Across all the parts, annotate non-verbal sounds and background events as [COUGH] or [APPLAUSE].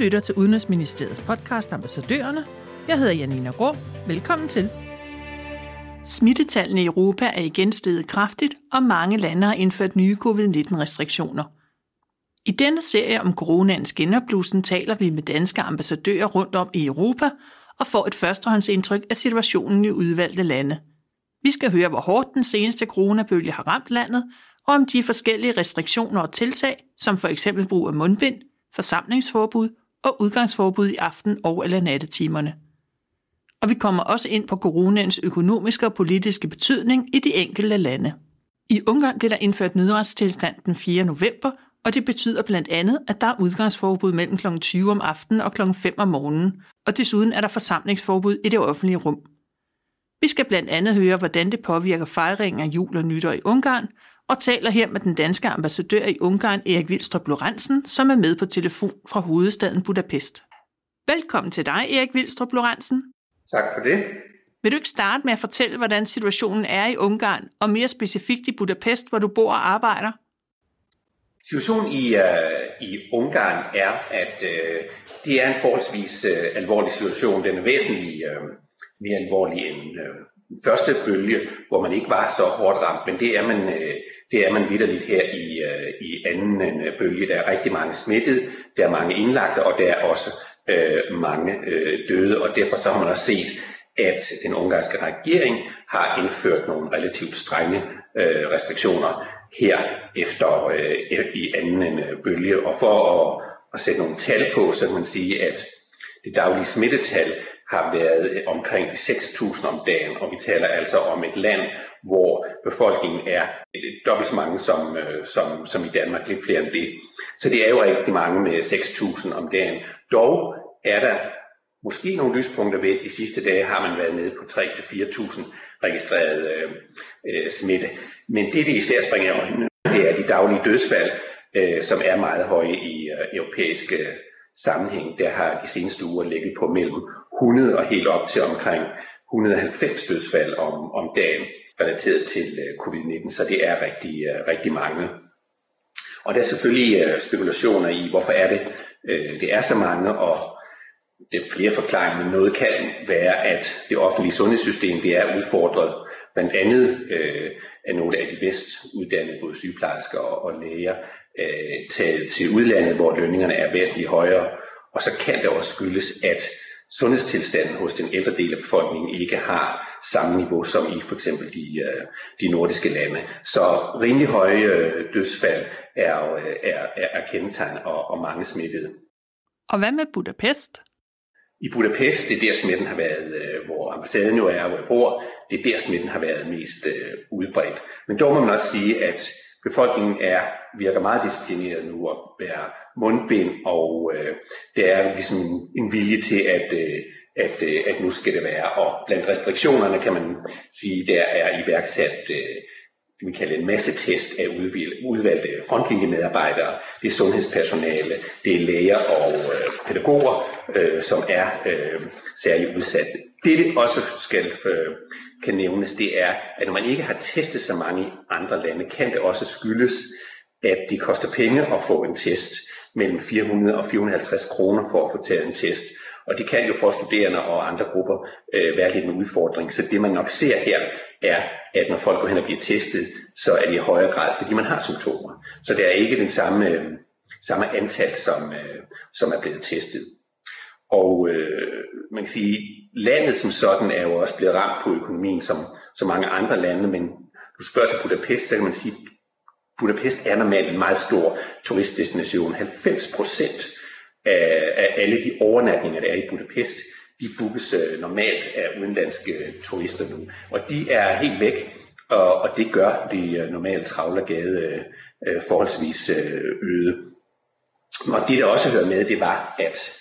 lytter til Udenrigsministeriets podcast Ambassadørerne. Jeg hedder Janina Grå. Velkommen til. Smittetallene i Europa er igen steget kraftigt, og mange lande har indført nye covid-19-restriktioner. I denne serie om coronaens genopblussen taler vi med danske ambassadører rundt om i Europa og får et førstehåndsindtryk af situationen i udvalgte lande. Vi skal høre, hvor hårdt den seneste coronabølge har ramt landet, og om de forskellige restriktioner og tiltag, som for eksempel brug af mundbind, forsamlingsforbud og udgangsforbud i aften- og eller nattetimerne. Og vi kommer også ind på coronaens økonomiske og politiske betydning i de enkelte lande. I Ungarn blev der indført nødretstilstand den 4. november, og det betyder blandt andet, at der er udgangsforbud mellem kl. 20 om aftenen og kl. 5 om morgenen, og desuden er der forsamlingsforbud i det offentlige rum. Vi skal blandt andet høre, hvordan det påvirker fejringen af jul og nytår i Ungarn, og taler her med den danske ambassadør i Ungarn, Erik Vilstrup Lorentzen, som er med på telefon fra hovedstaden Budapest. Velkommen til dig, Erik Vilstrup Lorentzen. Tak for det. Vil du ikke starte med at fortælle, hvordan situationen er i Ungarn, og mere specifikt i Budapest, hvor du bor og arbejder? Situationen i, uh, i Ungarn er, at uh, det er en forholdsvis uh, alvorlig situation. Den er væsentligt uh, mere alvorlig end den første bølge, hvor man ikke var så hårdt ramt, men det er man, øh, det er man vidderligt her i, øh, i anden øh, bølge. Der er rigtig mange smittede, der er mange indlagte, og der er også øh, mange øh, døde, og derfor så har man også set, at den ungarske regering har indført nogle relativt strenge øh, restriktioner her efter øh, i anden øh, bølge. Og for at, at sætte nogle tal på, så kan man sige, at det daglige smittetal har været omkring de 6.000 om dagen, og vi taler altså om et land, hvor befolkningen er dobbelt så mange som, øh, som, som i Danmark, lidt flere end det. Så det er jo rigtig mange med 6.000 om dagen. Dog er der måske nogle lyspunkter ved, at de sidste dage har man været nede på 3-4.000 registreret øh, øh, smitte. Men det, det især springer i øjnene, det er de daglige dødsfald, øh, som er meget høje i øh, europæiske sammenhæng. Der har de seneste uger ligget på mellem 100 og helt op til omkring 190 dødsfald om, om dagen relateret til øh, covid-19, så det er rigtig, øh, rigtig mange. Og der er selvfølgelig øh, spekulationer i, hvorfor er det, det er så mange, og det er flere forklaringer, men noget kan være, at det offentlige sundhedssystem det er udfordret, blandt andet øh, er nogle af de bedst uddannede, både sygeplejersker og, og læger, øh, taget til udlandet, hvor lønningerne er væsentligt højere. Og så kan det også skyldes, at sundhedstilstanden hos den ældre del af befolkningen ikke har samme niveau som i for eksempel de, øh, de nordiske lande. Så rimelig høje øh, dødsfald øh, er, er, er kendetegn og, og mange smittede. Og hvad med Budapest? I Budapest, det er der smitten har været, øh, hvor ambassaden jo er, hvor jeg bor, det er der smitten har været mest øh, udbredt. Men dog må man også sige, at befolkningen er, virker meget disciplineret nu at bære mundbind, og øh, der er ligesom en vilje til, at, øh, at, øh, at nu skal det være. Og blandt restriktionerne kan man sige, der er iværksat øh, det vi kalder en masse test af udvalgte frontlinjemedarbejdere. Det er sundhedspersonale, det er læger og øh, pædagoger, øh, som er øh, særligt udsatte. Det, det også skal øh, kan nævnes, det er, at når man ikke har testet så mange andre lande, kan det også skyldes, at det koster penge at få en test mellem 400 og 450 kroner for at få taget en test. Og det kan jo for studerende og andre grupper øh, være lidt en udfordring. Så det man nok ser her er, at når folk går hen og bliver testet, så er det i højere grad, fordi man har symptomer. Så det er ikke den samme, øh, samme antal, som, øh, som er blevet testet. Og øh, man kan sige, landet som sådan er jo også blevet ramt på økonomien som, som mange andre lande, men du spørger til Budapest, så kan man sige, Budapest er normalt en meget stor turistdestination. 90 procent af, af alle de overnatninger, der er i Budapest, de bookes øh, normalt af udenlandske øh, turister nu. Og de er helt væk, og, og det gør de øh, normale travlergade øh, forholdsvis øde. Og det, der også hører med, det var, at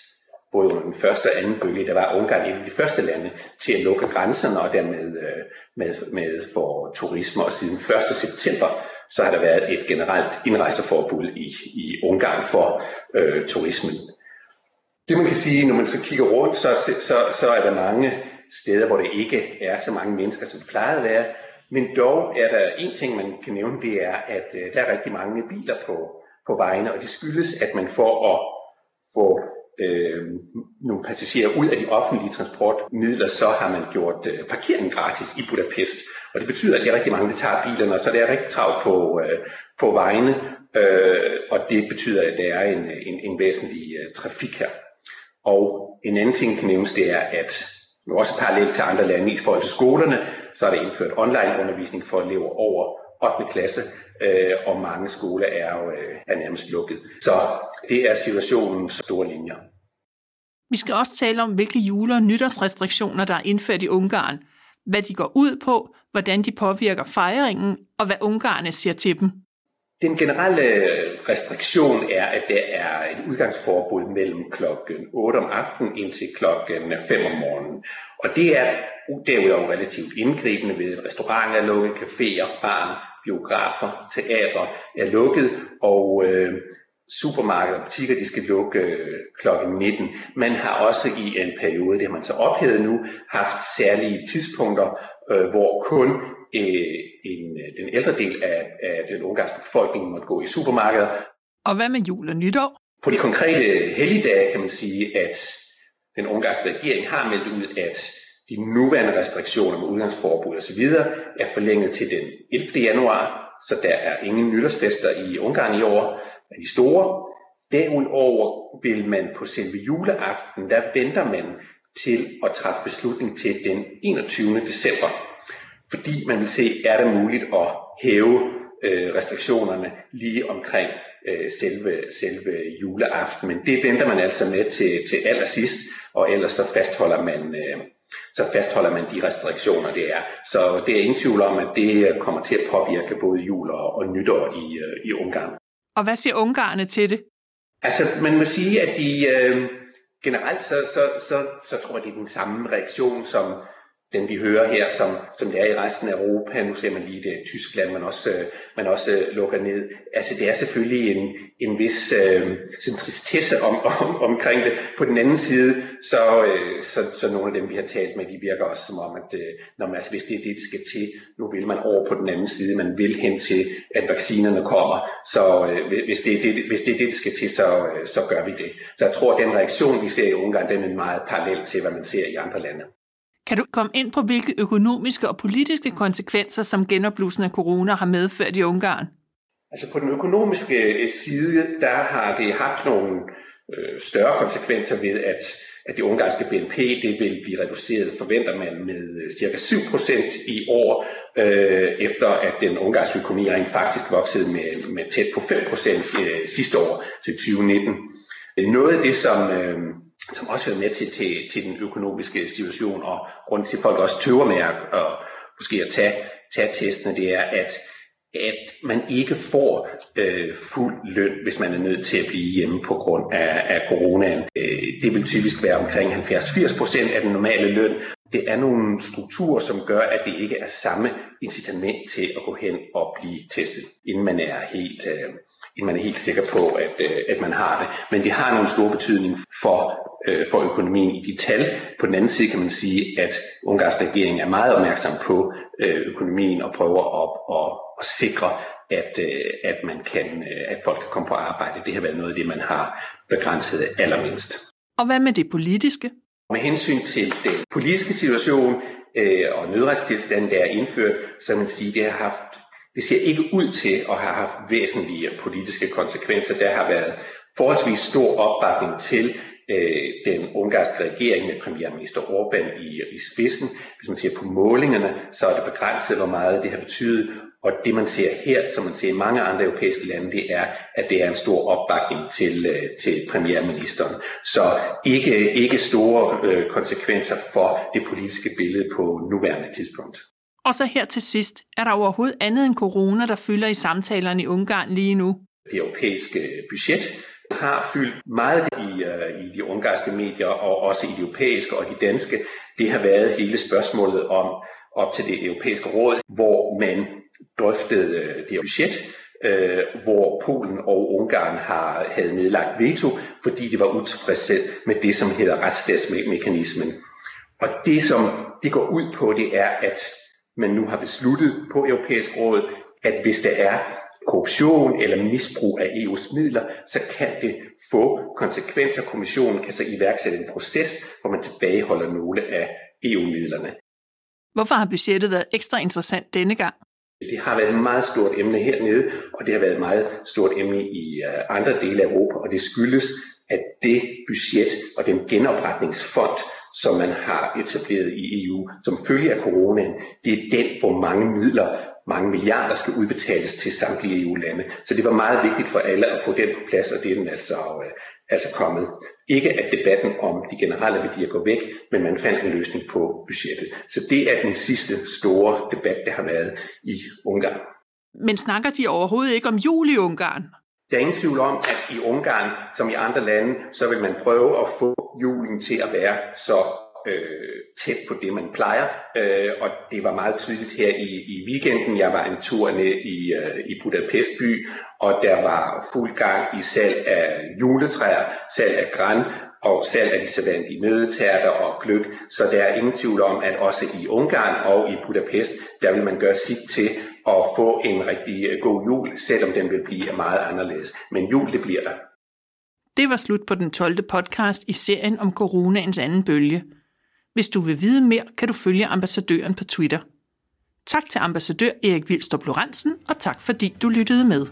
både under den første og anden bølge, der var Ungarn et af de første lande til at lukke grænserne, og dermed med, med for turisme. Og siden 1. september, så har der været et generelt indrejseforbud i, i Ungarn for øh, turismen. Det man kan sige, når man så kigger rundt, så, så, så er der mange steder, hvor det ikke er så mange mennesker, som det plejede at være. Men dog er der en ting, man kan nævne, det er, at øh, der er rigtig mange biler på, på vejene, og det skyldes, at man får at få øh, nogle passagerer ud af de offentlige transportmidler, så har man gjort øh, parkering gratis i Budapest. Og det betyder, at det er rigtig mange, der tager bilerne, og så det er rigtig travlt på, øh, på vejene, øh, og det betyder, at der er en, en, en væsentlig øh, trafik her. Og en anden ting kan nævnes, det er, at nu også parallelt til andre lande i forhold til skolerne, så er der indført online undervisning for elever over 8. klasse, øh, og mange skoler er jo øh, er nærmest lukket. Så det er situationens store linjer. Vi skal også tale om, hvilke jule- og nytårsrestriktioner, der er indført i Ungarn, hvad de går ud på, hvordan de påvirker fejringen, og hvad ungarerne siger til dem. Den generelle øh, restriktion er, at der er et udgangsforbud mellem klokken 8 om aftenen indtil klokken øh, 5 om morgenen. Og det er derudover relativt indgribende ved restauranter er lukket, caféer, bar, biografer, teater er lukket, og øh, supermarkeder og butikker de skal lukke øh, klokken 19. Man har også i en periode, det har man så ophævet nu, haft særlige tidspunkter, øh, hvor kun øh, en, den ældre del af, af den ungarske befolkning måtte gå i supermarkeder. Og hvad med jul og nytår? På de konkrete helligdage kan man sige, at den ungarske regering har meldt ud, at de nuværende restriktioner med udgangsforbud osv. er forlænget til den 11. januar, så der er ingen nytårsfester i Ungarn i år af de store. Derudover vil man på selve juleaften, der venter man til at træffe beslutning til den 21. december fordi man vil se, er det muligt at hæve øh, restriktionerne lige omkring øh, selve, selve juleaften. Men det venter man altså med til, til allersidst, og ellers så fastholder man, øh, så fastholder man de restriktioner, det er. Så det er ingen tvivl om, at det kommer til at påvirke både jul og, og nytår i, øh, i Ungarn. Og hvad siger ungarerne til det? Altså, man må sige, at de øh, generelt så, så, så, så tror jeg, det er den samme reaktion, som, den vi hører her, som, som det er i resten af Europa. Nu ser man lige det Tyskland, man også, øh, man også øh, lukker ned. Altså det er selvfølgelig en, en vis øh, sådan tristesse om, [LAUGHS] om, omkring det. På den anden side, så, øh, så, så nogle af dem, vi har talt med, de virker også som om, at øh, når man, altså, hvis det er det, det skal til, nu vil man over på den anden side, man vil hen til, at vaccinerne kommer. Så øh, hvis, det er det, hvis det er det, det skal til, så, øh, så gør vi det. Så jeg tror, at den reaktion, vi ser i Ungarn, den er meget parallel til, hvad man ser i andre lande. Kan du komme ind på, hvilke økonomiske og politiske konsekvenser, som genopblussen af corona har medført i Ungarn? Altså på den økonomiske øh, side, der har det haft nogle øh, større konsekvenser ved, at, at det ungarske BNP det vil blive reduceret, forventer man, med øh, cirka 7% i år, øh, efter at den ungarske økonomi rent faktisk voksede med, med tæt på 5% øh, sidste år til 2019. Noget af det, som, øh, som også hører med til, til, til den økonomiske situation, og grund til, at folk også tøver med at, at måske at tage, tage testene, det er, at at man ikke får øh, fuld løn, hvis man er nødt til at blive hjemme på grund af, af coronaen. Øh, det vil typisk være omkring 70-80 procent af den normale løn. Det er nogle strukturer, som gør, at det ikke er samme incitament til at gå hen og blive testet, inden man er helt, øh, inden man er helt sikker på, at, øh, at man har det. Men det har nogle store betydning for øh, for økonomien i de tal. På den anden side kan man sige, at Ungarns regering er meget opmærksom på øh, økonomien og prøver op og, at sikre, at, øh, at, man kan, øh, at folk kan komme på arbejde. Det har været noget af det, man har begrænset allermindst. Og hvad med det politiske? Med hensyn til den politiske situation øh, og nødretstilstanden, der er indført, så man sige, det har haft det ser ikke ud til at have haft væsentlige politiske konsekvenser. Der har været forholdsvis stor opbakning til øh, den ungarske regering med premierminister Orbán i, i spidsen. Hvis man ser på målingerne, så er det begrænset, hvor meget det har betydet. Og det man ser her, som man ser i mange andre europæiske lande, det er, at det er en stor opbakning til, øh, til premierministeren. Så ikke, ikke store øh, konsekvenser for det politiske billede på nuværende tidspunkt. Og så her til sidst, er der overhovedet andet end corona, der fylder i samtalerne i Ungarn lige nu? Det europæiske budget har fyldt meget i, uh, i de ungarske medier, og også i de europæiske og de danske. Det har været hele spørgsmålet om op til det europæiske råd, hvor man drøftede øh, det budget, uh, hvor Polen og Ungarn har, havde nedlagt veto, fordi de var utilfredse med det, som hedder retsstatsmekanismen. Og det, som det går ud på, det er, at man nu har besluttet på europæisk råd, at hvis der er korruption eller misbrug af EU's midler, så kan det få konsekvenser. Kommissionen kan så iværksætte en proces, hvor man tilbageholder nogle af EU-midlerne. Hvorfor har budgettet været ekstra interessant denne gang? Det har været et meget stort emne hernede, og det har været et meget stort emne i uh, andre dele af Europa, og det skyldes, at det budget og den genopretningsfond, som man har etableret i EU, som følge af coronaen, det er den, hvor mange midler, mange milliarder skal udbetales til samtlige EU-lande. Så det var meget vigtigt for alle at få den på plads, og det er den altså, uh, altså kommet. Ikke at debatten om de generelle værdier går væk, men man fandt en løsning på budgettet. Så det er den sidste store debat, der har været i Ungarn. Men snakker de overhovedet ikke om jul i Ungarn? Der er ingen tvivl om, at i Ungarn, som i andre lande, så vil man prøve at få julen til at være så øh, tæt på det, man plejer. Øh, og det var meget tydeligt her i, i weekenden. Jeg var en tur ned i, øh, i Budapest by, og der var fuld gang i salg af juletræer, salg af græn, og salg af de sædvanlige nødetærter og gløk. Så der er ingen tvivl om, at også i Ungarn og i Budapest, der vil man gøre sit til at få en rigtig øh, god jul, selvom den vil blive meget anderledes. Men jul, det bliver der. Det var slut på den 12. podcast i serien om coronaens anden bølge. Hvis du vil vide mere, kan du følge ambassadøren på Twitter. Tak til ambassadør Erik Vilstrup Lorentzen, og tak fordi du lyttede med.